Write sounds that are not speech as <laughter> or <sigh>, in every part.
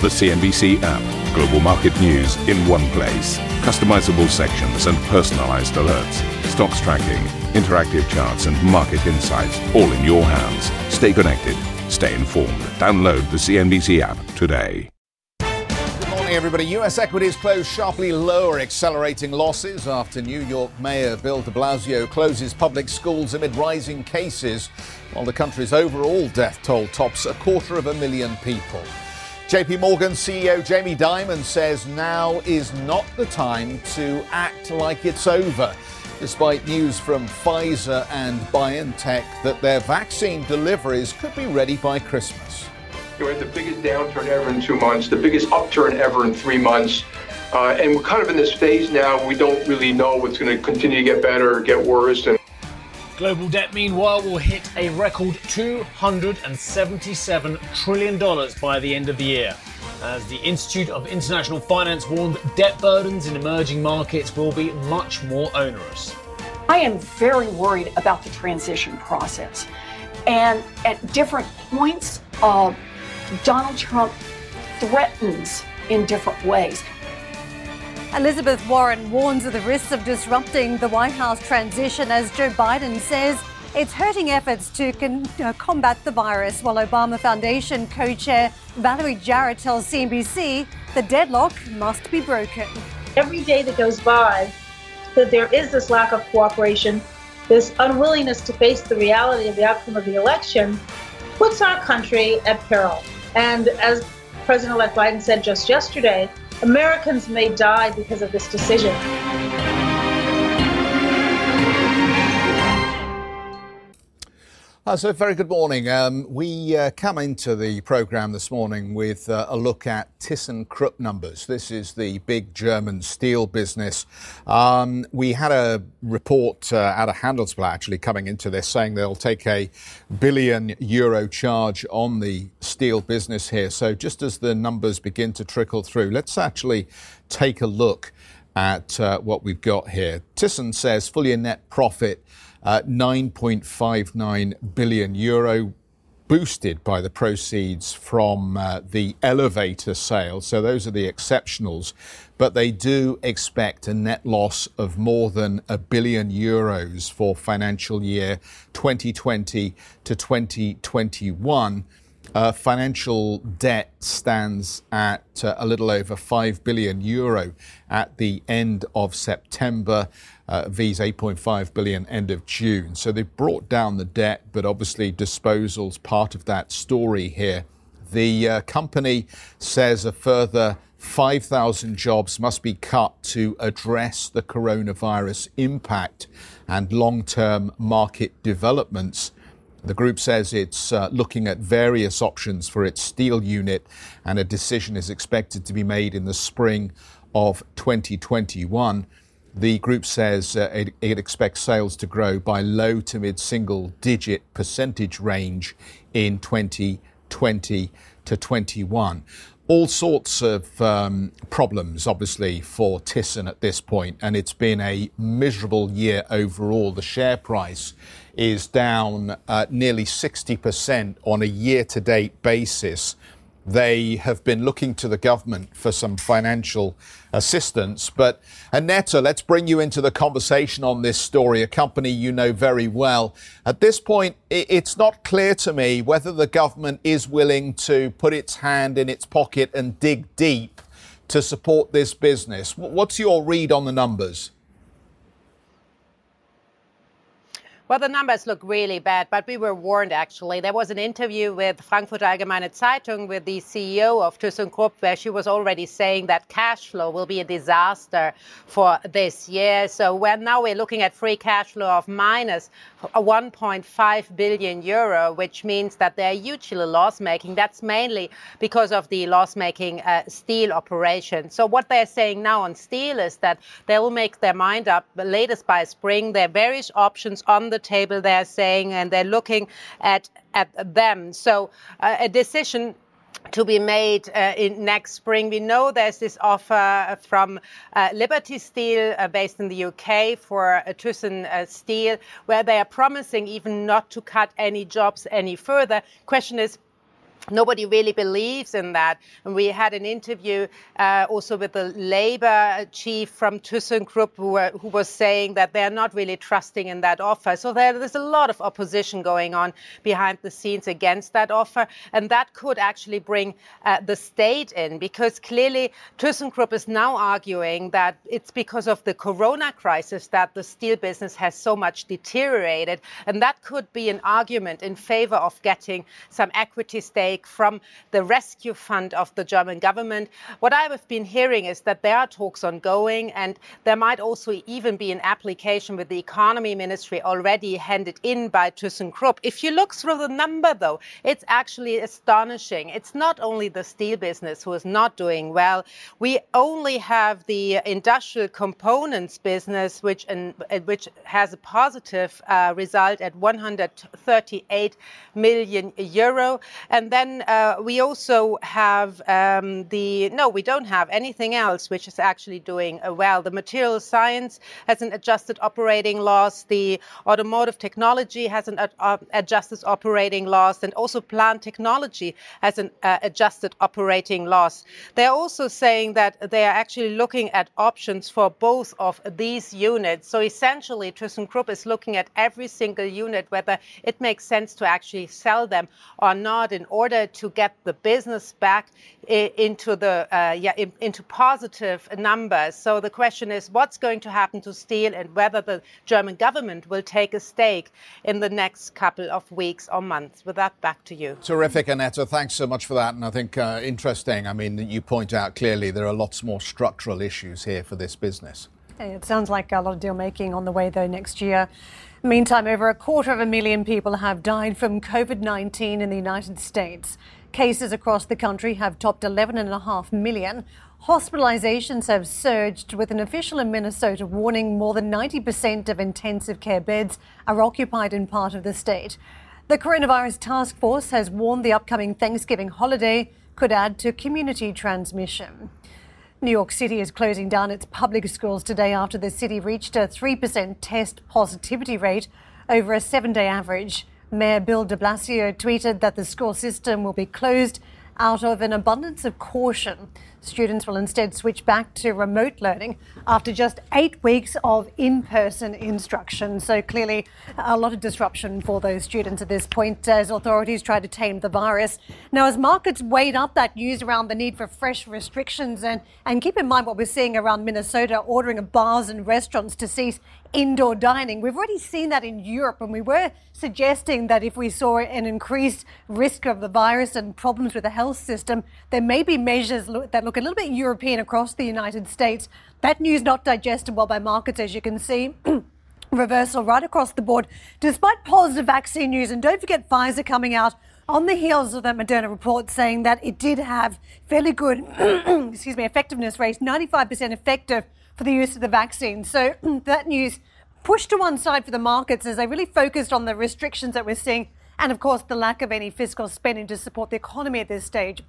The CNBC app. Global market news in one place. Customizable sections and personalized alerts. Stocks tracking, interactive charts, and market insights all in your hands. Stay connected. Stay informed. Download the CNBC app today. Good morning, everybody. U.S. equities closed sharply lower, accelerating losses after New York Mayor Bill de Blasio closes public schools amid rising cases, while the country's overall death toll tops a quarter of a million people. JP Morgan CEO Jamie Dimon says now is not the time to act like it's over, despite news from Pfizer and BioNTech that their vaccine deliveries could be ready by Christmas. We're at the biggest downturn ever in two months, the biggest upturn ever in three months. Uh, and we're kind of in this phase now. We don't really know what's going to continue to get better or get worse. And Global debt, meanwhile, will hit a record $277 trillion by the end of the year. As the Institute of International Finance warned, debt burdens in emerging markets will be much more onerous. I am very worried about the transition process. And at different points, uh, Donald Trump threatens in different ways. Elizabeth Warren warns of the risks of disrupting the White House transition as Joe Biden says it's hurting efforts to con- uh, combat the virus, while Obama Foundation co chair Valerie Jarrett tells CNBC the deadlock must be broken. Every day that goes by, that there is this lack of cooperation, this unwillingness to face the reality of the outcome of the election, puts our country at peril. And as President elect Biden said just yesterday, Americans may die because of this decision. Uh, so, very good morning. Um, we uh, come into the programme this morning with uh, a look at ThyssenKrupp numbers. This is the big German steel business. Um, we had a report uh, out of Handelsblatt actually coming into this saying they'll take a billion euro charge on the steel business here. So, just as the numbers begin to trickle through, let's actually take a look at uh, what we've got here. Thyssen says full year net profit uh, 9.59 billion euro, boosted by the proceeds from uh, the elevator sale. So those are the exceptionals. But they do expect a net loss of more than a billion euros for financial year 2020 to 2021. Uh, financial debt stands at uh, a little over 5 billion euro at the end of September. Uh, V's 8.5 billion end of June. So they've brought down the debt, but obviously disposals part of that story here. The uh, company says a further 5,000 jobs must be cut to address the coronavirus impact and long term market developments. The group says it's uh, looking at various options for its steel unit, and a decision is expected to be made in the spring of 2021. The group says uh, it, expects sales to grow by low to mid single digit percentage range in 2020 to 21. All sorts of um, problems, obviously, for Thyssen at this point, and it's been a miserable year overall. The share price is down uh, nearly 60% on a year to date basis they have been looking to the government for some financial assistance. But Annette, let's bring you into the conversation on this story, a company you know very well. At this point, it's not clear to me whether the government is willing to put its hand in its pocket and dig deep to support this business. What's your read on the numbers? Well, the numbers look really bad, but we were warned actually. There was an interview with Frankfurt Allgemeine Zeitung with the CEO of ThyssenKrupp where she was already saying that cash flow will be a disaster for this year. So now we're looking at free cash flow of minus 1.5 billion euro, which means that they're hugely loss making. That's mainly because of the loss making uh, steel operation. So what they're saying now on steel is that they will make their mind up latest by spring. There are various options on the the table, they're saying, and they're looking at, at them. So uh, a decision to be made uh, in next spring. We know there's this offer from uh, Liberty Steel, uh, based in the UK, for uh, Thyssen uh, Steel, where they are promising even not to cut any jobs any further. Question is, nobody really believes in that. And we had an interview uh, also with the labor chief from ThyssenKrupp who, were, who was saying that they're not really trusting in that offer. So there, there's a lot of opposition going on behind the scenes against that offer. And that could actually bring uh, the state in because clearly ThyssenKrupp is now arguing that it's because of the corona crisis that the steel business has so much deteriorated. And that could be an argument in favor of getting some equity stake from the rescue fund of the German government. What I have been hearing is that there are talks ongoing, and there might also even be an application with the economy ministry already handed in by ThyssenKrupp. If you look through the number, though, it's actually astonishing. It's not only the steel business who is not doing well. We only have the industrial components business, which which has a positive uh, result at 138 million euro, and then then uh, we also have um, the no, we don't have anything else which is actually doing uh, well. The material science has an adjusted operating loss. The automotive technology has an uh, adjusted operating loss, and also plant technology has an uh, adjusted operating loss. They're also saying that they are actually looking at options for both of these units. So essentially, ThyssenKrupp is looking at every single unit whether it makes sense to actually sell them or not in order order to get the business back into the uh, yeah into positive numbers. So the question is, what's going to happen to steel, and whether the German government will take a stake in the next couple of weeks or months. With that, back to you. Terrific, Annette. Thanks so much for that. And I think uh, interesting. I mean, you point out clearly there are lots more structural issues here for this business. It sounds like a lot of deal making on the way, though, next year. Meantime, over a quarter of a million people have died from COVID 19 in the United States. Cases across the country have topped 11.5 million. Hospitalizations have surged, with an official in Minnesota warning more than 90% of intensive care beds are occupied in part of the state. The coronavirus task force has warned the upcoming Thanksgiving holiday could add to community transmission. New York City is closing down its public schools today after the city reached a 3% test positivity rate over a seven day average. Mayor Bill de Blasio tweeted that the school system will be closed out of an abundance of caution. Students will instead switch back to remote learning after just eight weeks of in person instruction. So, clearly, a lot of disruption for those students at this point as authorities try to tame the virus. Now, as markets weighed up that news around the need for fresh restrictions, and, and keep in mind what we're seeing around Minnesota ordering bars and restaurants to cease indoor dining. We've already seen that in Europe, and we were suggesting that if we saw an increased risk of the virus and problems with the health system, there may be measures that look a little bit European across the United States. That news not digested well by markets, as you can see. <clears throat> Reversal right across the board, despite positive vaccine news. And don't forget Pfizer coming out on the heels of that Moderna report saying that it did have fairly good, <clears throat> excuse me, effectiveness rates, 95% effective for the use of the vaccine. So <clears throat> that news pushed to one side for the markets as they really focused on the restrictions that we're seeing and, of course, the lack of any fiscal spending to support the economy at this stage.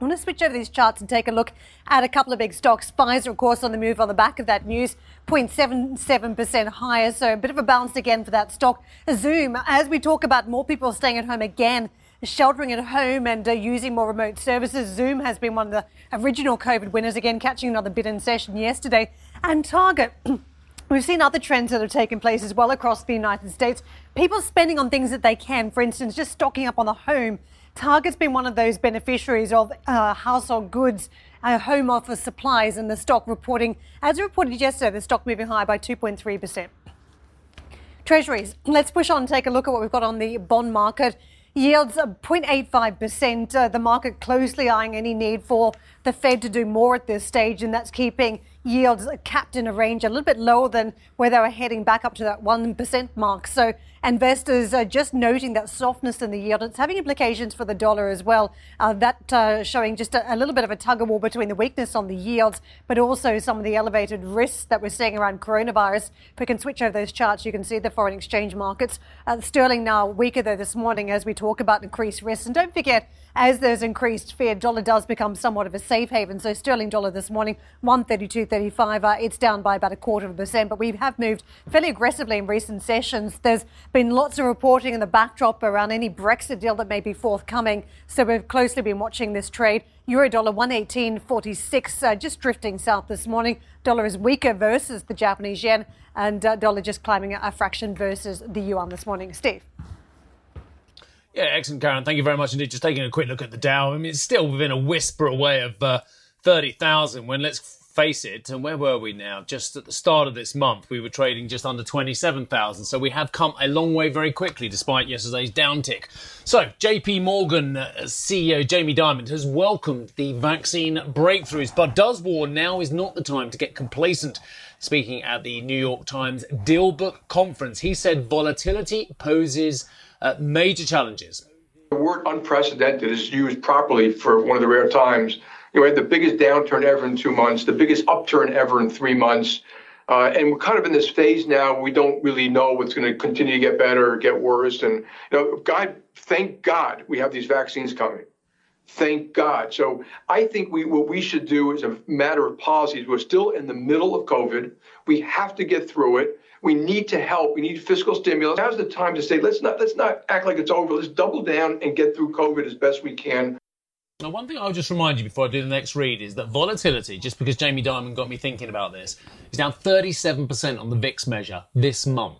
I want to switch over these charts and take a look at a couple of big stocks. Pfizer, of course, on the move on the back of that news, 0.77% higher. So a bit of a bounce again for that stock. Zoom, as we talk about more people staying at home again, sheltering at home and uh, using more remote services. Zoom has been one of the original COVID winners, again, catching another bid in session yesterday. And Target. <clears throat> We've seen other trends that have taken place as well across the United States. People spending on things that they can, for instance, just stocking up on the home Target's been one of those beneficiaries of uh, household goods, uh, home office supplies, and the stock reporting, as reported yesterday, the stock moving higher by 2.3%. Treasuries. Let's push on and take a look at what we've got on the bond market. Yields 0.85%. Uh, the market closely eyeing any need for the Fed to do more at this stage, and that's keeping yields capped in a range a little bit lower than where they were heading back up to that 1% mark. So investors are just noting that softness in the yield. It's having implications for the dollar as well. Uh, that uh, showing just a, a, little bit of a tug of war between the weakness on the yields, but also some of the elevated risks that we're seeing around coronavirus. If we can switch over those charts, you can see the foreign exchange markets. Uh, sterling now weaker though this morning as we talk about increased risks. And don't forget, as there's increased fear, dollar does become somewhat of a safe haven. So sterling dollar this morning, 132.35. Uh, it's down by about a quarter of a percent, but we have moved fairly aggressively in recent sessions. There's been lots of reporting in the backdrop around any Brexit deal that may be forthcoming. So we've closely been watching this trade. Euro dollar 118.46, uh, just drifting south this morning. Dollar is weaker versus the Japanese yen, and uh, dollar just climbing a fraction versus the yuan this morning. Steve. Yeah, excellent, Karen. Thank you very much indeed. Just taking a quick look at the Dow. I mean, it's still within a whisper away of uh, 30,000 when, let's face it, and where were we now? Just at the start of this month, we were trading just under 27,000. So we have come a long way very quickly despite yesterday's downtick. So, JP Morgan uh, CEO Jamie Dimon has welcomed the vaccine breakthroughs, but does warn now is not the time to get complacent. Speaking at the New York Times Dealbook conference, he said volatility poses uh, major challenges. The word unprecedented is used properly for one of the rare times. You know, we had the biggest downturn ever in two months, the biggest upturn ever in three months. Uh, and we're kind of in this phase now. We don't really know what's going to continue to get better or get worse. And you know, God, thank God we have these vaccines coming. Thank God. So I think we what we should do is a matter of policies. We're still in the middle of COVID. We have to get through it. We need to help. We need fiscal stimulus. Now's the time to say let's not let's not act like it's over. Let's double down and get through COVID as best we can. Now, one thing I'll just remind you before I do the next read is that volatility, just because Jamie Dimon got me thinking about this, is down 37% on the VIX measure this month.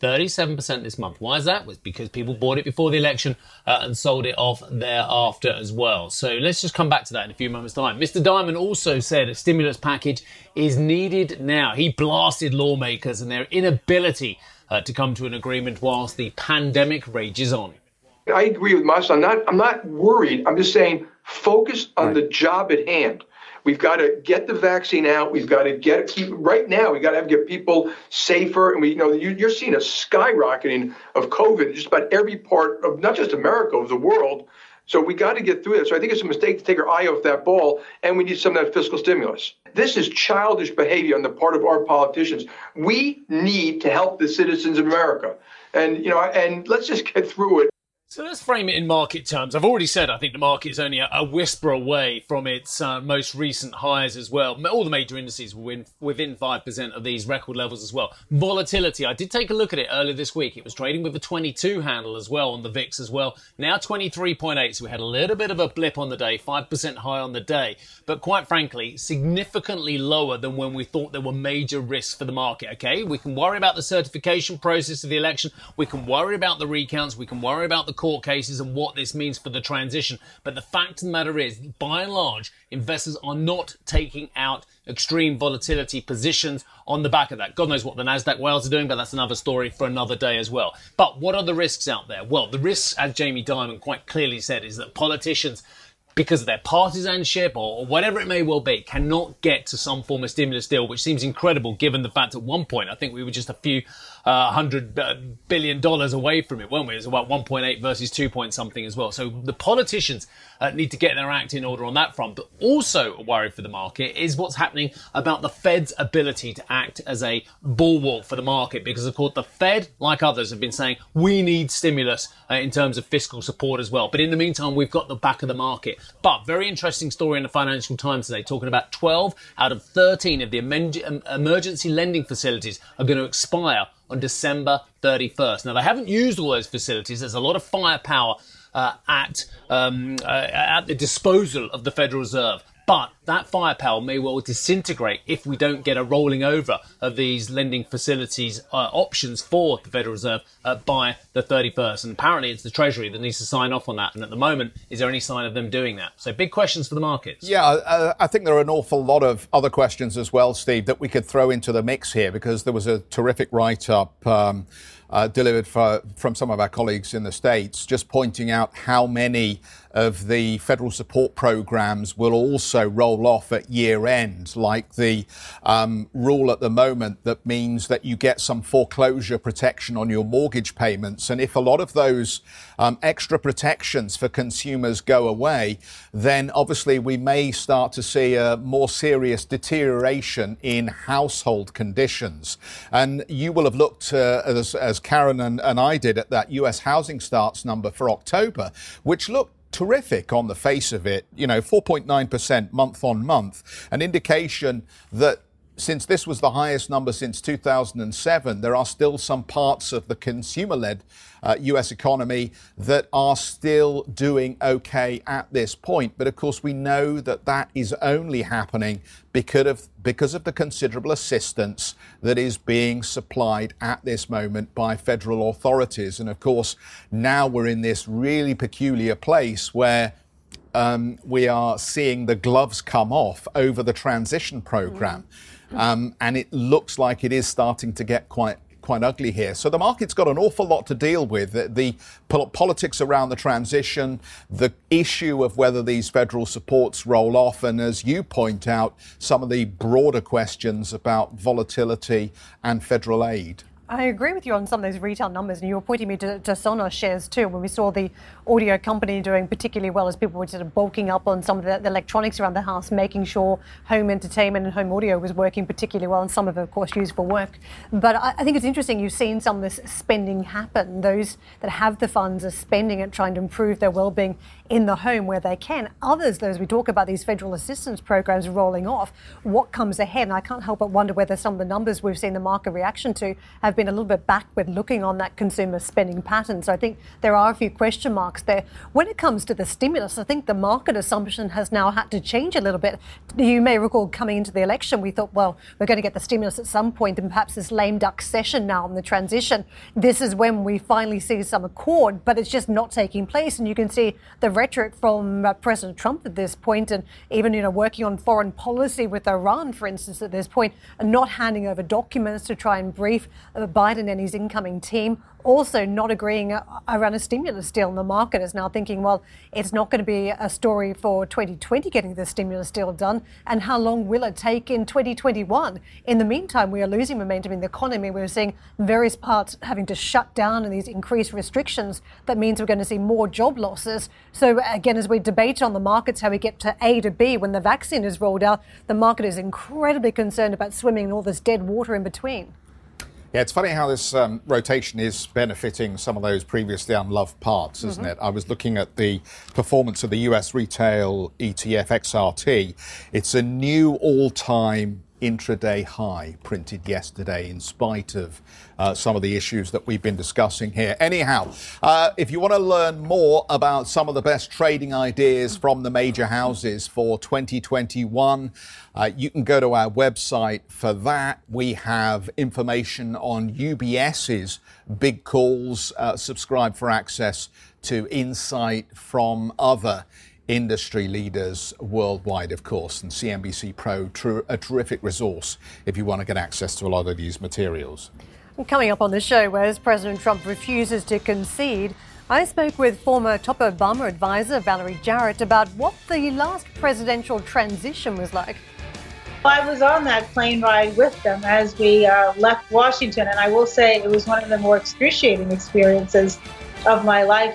37% this month. Why is that? Was because people bought it before the election uh, and sold it off thereafter as well. So let's just come back to that in a few moments' time. Mr. Dimon also said a stimulus package is needed now. He blasted lawmakers and their inability uh, to come to an agreement whilst the pandemic rages on. I agree with Mas. I'm not. I'm not worried. I'm just saying, focus on right. the job at hand. We've got to get the vaccine out. We've got to get keep right now. We've got to have, get people safer, and we you know you, are seeing a skyrocketing of COVID just about every part of not just America of the world. So we got to get through this. So I think it's a mistake to take our eye off that ball, and we need some of that fiscal stimulus. This is childish behavior on the part of our politicians. We need to help the citizens of America, and you know, and let's just get through it. So let's frame it in market terms. I've already said I think the market is only a, whisper away from its uh, most recent highs as well. All the major indices were within 5% of these record levels as well. Volatility, I did take a look at it earlier this week. It was trading with a 22 handle as well on the VIX as well. Now 23.8, so we had a little bit of a blip on the day, 5% high on the day. But quite frankly, significantly lower than when we thought there were major risks for the market, okay? We can worry about the certification process of the election. We can worry about the recounts. We can worry about the court cases and what this means for the transition. But the fact of the matter is, by and large, investors are not taking out extreme volatility positions on the back of that. God knows what the Nasdaq whales are doing, but that's another story for another day as well. But what are the risks out there? Well, the risks, as Jamie Dimon quite clearly said, is that politicians because of their partisanship or, whatever it may well be, cannot get to some form of stimulus deal, which seems incredible given the fact at one point I think we were just a few uh, hundred uh, billion dollars away from it, weren't we? It was about 1.8 versus 2 point something as well. So the politicians uh, need to get their act in order on that front. But also a worry for the market is what's happening about the Fed's ability to act as a bulwark for the market, because of course the Fed, like others, have been saying we need stimulus uh, in terms of fiscal support as well. But in the meantime, we've got the back of the market. But very interesting story in the Financial Times today, talking about 12 out of 13 of the emergency lending facilities are going to expire on December 31st. Now, they haven't used all those facilities. There's a lot of firepower uh, at um, uh, at the disposal of the Federal Reserve. But that firepower may well disintegrate if we don't get a rolling over of these lending facilities uh, options for the Federal Reserve uh, by the 31st. And apparently it's the Treasury that needs to sign off on that. And at the moment, is there any sign of them doing that? So big questions for the markets. Yeah, uh, I think there are an awful lot of other questions as well, Steve, that we could throw into the mix here because there was a terrific write up. Um, uh, delivered for, from some of our colleagues in the States, just pointing out how many of the federal support programs will also roll off at year end, like the um, rule at the moment that means that you get some foreclosure protection on your mortgage payments. And if a lot of those um, extra protections for consumers go away, then obviously we may start to see a more serious deterioration in household conditions. And you will have looked, uh, as, as Karen and, and I did, at that US housing starts number for October, which looked terrific on the face of it. You know, 4.9% month on month, an indication that since this was the highest number since 2007, there are still some parts of the consumer led uh, US economy that are still doing okay at this point. But of course, we know that that is only happening because of, because of the considerable assistance that is being supplied at this moment by federal authorities. And of course, now we're in this really peculiar place where um, we are seeing the gloves come off over the transition program. Mm-hmm. Um, and it looks like it is starting to get quite quite ugly here. So the market's got an awful lot to deal with. The, the politics around the transition, the issue of whether these federal supports roll off, and as you point out, some of the broader questions about volatility and federal aid. I agree with you on some of those retail numbers, and you were pointing me to, to Sonos shares too. When we saw the audio company doing particularly well, as people were sort of bulking up on some of the, electronics around the house, making sure home entertainment and home audio was working particularly well, and some of it, of course, used for work. But I, I think it's interesting. You've seen some of this spending happen. Those that have the funds are spending it, trying to improve their well-being in the home where they can. Others, though, as we talk about these federal assistance programs rolling off, what comes ahead? And I can't help but wonder whether some of the numbers we've seen the market reaction to have been a little bit backward looking on that consumer spending pattern. So I think there are a few question marks there. When it comes to the stimulus, I think the market assumption has now had to change a little bit. You may recall coming into the election, we thought, well, we're going to get the stimulus at some point, and perhaps this lame duck session now on the transition. This is when we finally see some accord, but it's just not taking place. And you can see the rhetoric from uh, President Trump at this point, and even you know working on foreign policy with Iran, for instance, at this point, and not handing over documents to try and brief uh, Biden and his incoming team also not agreeing around a stimulus deal. in the market is now thinking, well, it's not going to be a story for 2020 getting the stimulus deal done. And how long will it take in 2021? In the meantime, we are losing momentum in the economy. We're seeing various parts having to shut down and these increased restrictions. That means we're going to see more job losses. So, again, as we debate on the markets how we get to A to B when the vaccine is rolled out, the market is incredibly concerned about swimming in all this dead water in between. Yeah, it's funny how this um, rotation is benefiting some of those previously unloved parts, isn't mm-hmm. it? I was looking at the performance of the US retail ETF XRT. It's a new all time intraday high printed yesterday in spite of uh, some of the issues that we've been discussing here. Anyhow, uh, if you want to learn more about some of the best trading ideas from the major houses for 2021, uh, you can go to our website for that. We have information on UBS's big calls. Uh, subscribe for access to insight from other industry leaders worldwide, of course, and CNBC Pro, tr- a terrific resource if you want to get access to a lot of these materials. Coming up on the show, as President Trump refuses to concede, I spoke with former top Obama advisor Valerie Jarrett about what the last presidential transition was like. I was on that plane ride with them as we uh, left Washington, and I will say it was one of the more excruciating experiences of my life.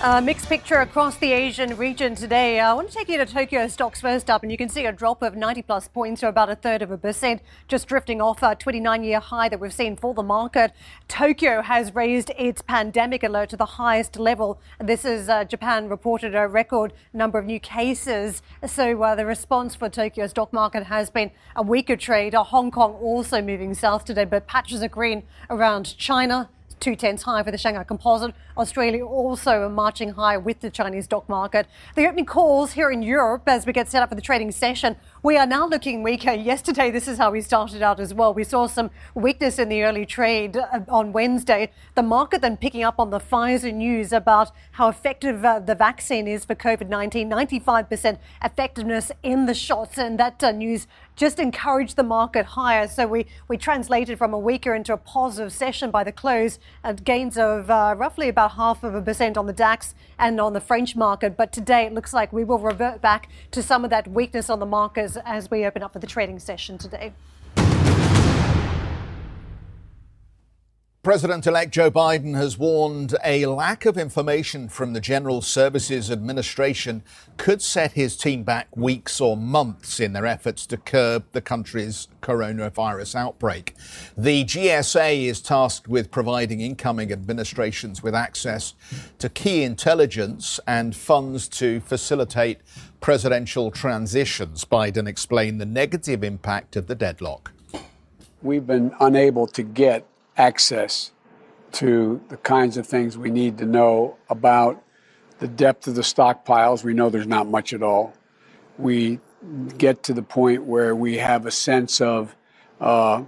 Uh, mixed picture across the Asian region today. Uh, I want to take you to Tokyo stocks first up, and you can see a drop of 90 plus points, or about a third of a percent, just drifting off a 29 year high that we've seen for the market. Tokyo has raised its pandemic alert to the highest level. This is uh, Japan reported a record number of new cases. So uh, the response for Tokyo stock market has been a weaker trade. Uh, Hong Kong also moving south today, but patches of green around China two tenths high for the Shanghai Composite. Australia also marching high with the Chinese stock market. The opening calls here in Europe as we get set up for the trading session We are now looking weaker. Yesterday, this is how we started out as well. We saw some weakness in the early trade uh, on Wednesday. The market then picking up on the Pfizer news about how effective uh, the vaccine is for COVID 19, 95% effectiveness in the shots. And that uh, news just encouraged the market higher. So we, we translated from a weaker into a positive session by the close at gains of uh, roughly about half of a percent on the DAX and on the French market. But today it looks like we will revert back to some of that weakness on the markets as we open up for the trading session today. President elect Joe Biden has warned a lack of information from the General Services Administration could set his team back weeks or months in their efforts to curb the country's coronavirus outbreak. The GSA is tasked with providing incoming administrations with access to key intelligence and funds to facilitate presidential transitions. Biden explained the negative impact of the deadlock. We've been unable to get access to the kinds of things we need to know about the depth of the stockpiles. We know there's not much at all. We get to the point where we have a sense of uh,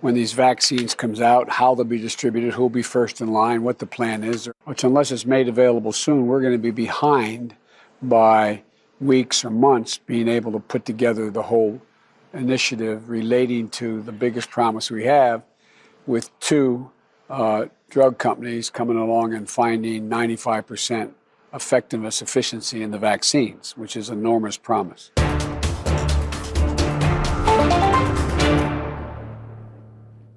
when these vaccines comes out, how they'll be distributed, who'll be first in line, what the plan is. Which, unless it's made available soon, we're going to be behind by weeks or months being able to put together the whole initiative relating to the biggest promise we have, with two uh, drug companies coming along and finding 95% effectiveness efficiency in the vaccines, which is enormous promise.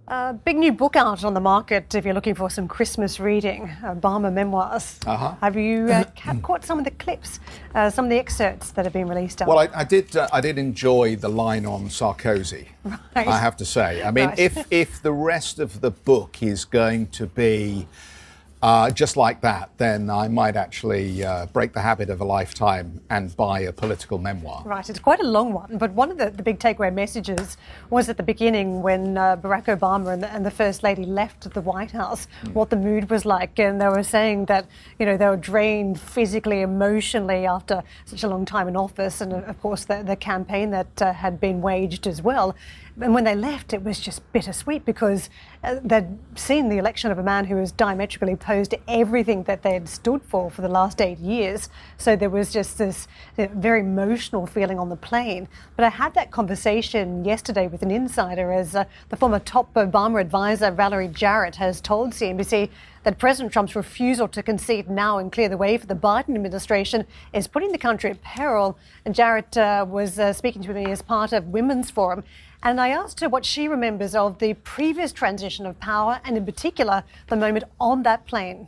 A big new book out on the market if you're looking for some Christmas reading, Obama Memoirs. Uh-huh. Have you uh, <coughs> caught some of the clips, uh, some of the excerpts that have been released? Well, I, I did. Uh, I did enjoy the line on Sarkozy. <laughs> Right. I have to say. I mean, Right. if if the rest of the book is going to be uh, just like that, then I might actually uh, break the habit of a lifetime and buy a political memoir. Right, it's quite a long one, but one of the, the big takeaway messages was at the beginning when uh, Barack Obama and the, and the First Lady left the White House, what the mood was like. And they were saying that, you know, they were drained physically, emotionally after such a long time in office, and of course the, the campaign that uh, had been waged as well. And when they left, it was just bittersweet because uh, they'd seen the election of a man who was diametrically opposed to everything that they had stood for for the last eight years. So there was just this you know, very emotional feeling on the plane. But I had that conversation yesterday with an insider as uh, the former top Obama advisor, Valerie Jarrett, has told CNBC that President Trump's refusal to concede now and clear the way for the Biden administration is putting the country at peril. And Jarrett uh, was uh, speaking to me as part of Women's Forum. And I asked her what she remembers of the previous transition of power, and in particular, the moment on that plane.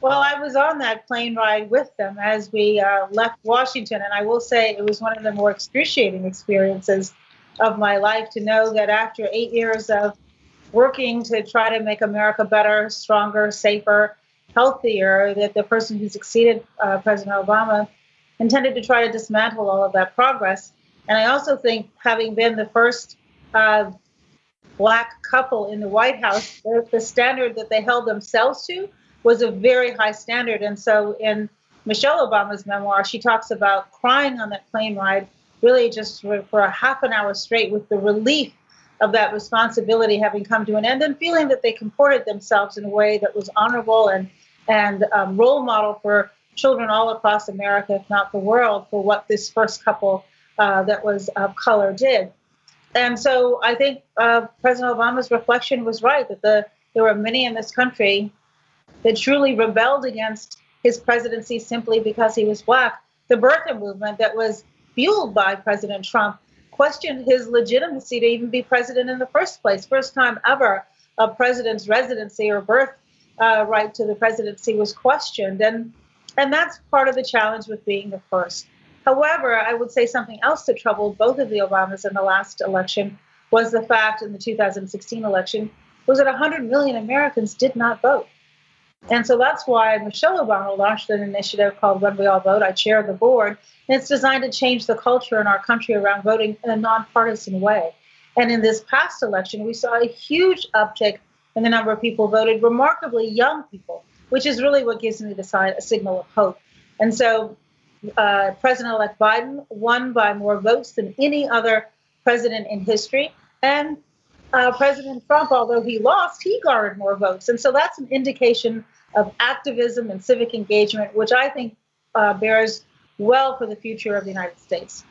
Well, I was on that plane ride with them as we uh, left Washington, and I will say it was one of the more excruciating experiences of my life to know that after eight years of working to try to make America better, stronger, safer, healthier, that the person who succeeded uh, President Obama intended to try to dismantle all of that progress. And I also think, having been the first uh, black couple in the White House, the, standard that they held themselves to was a very high standard. And so in Michelle Obama's memoir, she talks about crying on that plane ride, really just for, for a half an hour straight with the relief of that responsibility having come to an end and feeling that they comported themselves in a way that was honorable and, and um, role model for children all across America, if not the world, for what this first couple uh, that was of color did. And so I think uh, President Obama's reflection was right that the, there were many in this country that truly rebelled against his presidency simply because he was black. The birther movement that was fueled by President Trump questioned his legitimacy to even be president in the first place. First time ever a president's residency or birth uh, right to the presidency was questioned. And, and that's part of the challenge with being the first. However, I would say something else that troubled both of the Obamas in the last election was the fact in the 2016 election was that 100 million Americans did not vote. And so that's why Michelle Obama launched an initiative called When We All Vote. I chair the board, and it's designed to change the culture in our country around voting in a nonpartisan way. And in this past election, we saw a huge uptick in the number of people voted, remarkably young people, which is really what gives me the sign, a signal of hope. And so uh, President elect Biden won by more votes than any other president in history. And uh, President Trump, although he lost, he garnered more votes. And so that's an indication of activism and civic engagement, which I think uh, bears well for the future of the United States.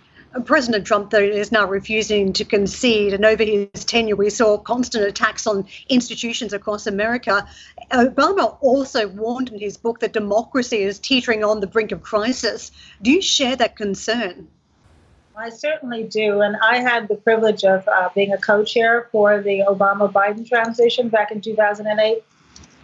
President Trump, though, is now refusing to concede. And over his tenure, we saw constant attacks on institutions across America. Obama also warned in his book that democracy is teetering on the brink of crisis. Do you share that concern? I certainly do. And I had the privilege of uh, being a co chair for the Obama Biden transition back in 2008.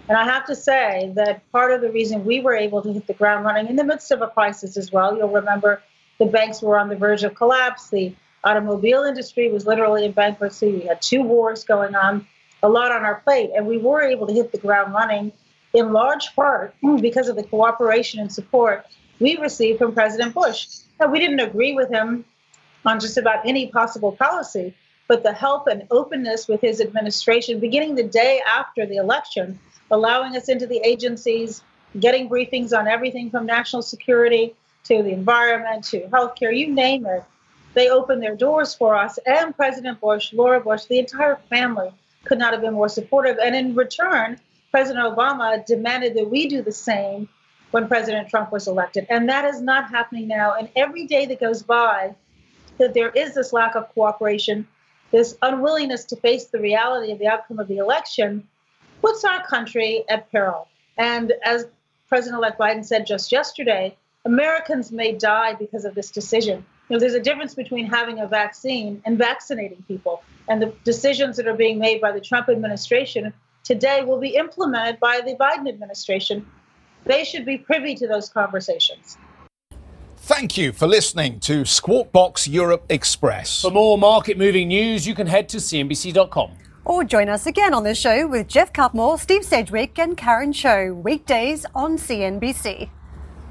And I have to say that part of the reason we were able to hit the ground running in the midst of a crisis as well, you'll remember the banks were on the verge of collapse. The automobile industry was literally in bankruptcy. We had two wars going on, a lot on our plate, and we were able to hit the ground running in large part <clears throat> because of the cooperation and support we received from President Bush. Now, we didn't agree with him on just about any possible policy, but the help and openness with his administration, beginning the day after the election, allowing us into the agencies, getting briefings on everything from national security to the environment to healthcare, you name it. They opened their doors for us. And President Bush, Laura Bush, the entire family could not have been more supportive. And in return, President Obama demanded that we do the same when President Trump was elected. And that is not happening now. And every day that goes by, that there is this lack of cooperation, this unwillingness to face the reality of the outcome of the election, puts our country at peril. And as President elect Biden said just yesterday, Americans may die because of this decision. You know, there's a difference between having a vaccine and vaccinating people. And the decisions that are being made by the Trump administration today will be implemented by the Biden administration. They should be privy to those conversations. Thank you for listening to Squawk Box Europe Express. For more market moving news, you can head to CNBC.com. Or join us again on the show with Geoff Cutmore, Steve Sedgwick, and Karen Tso, weekdays on CNBC.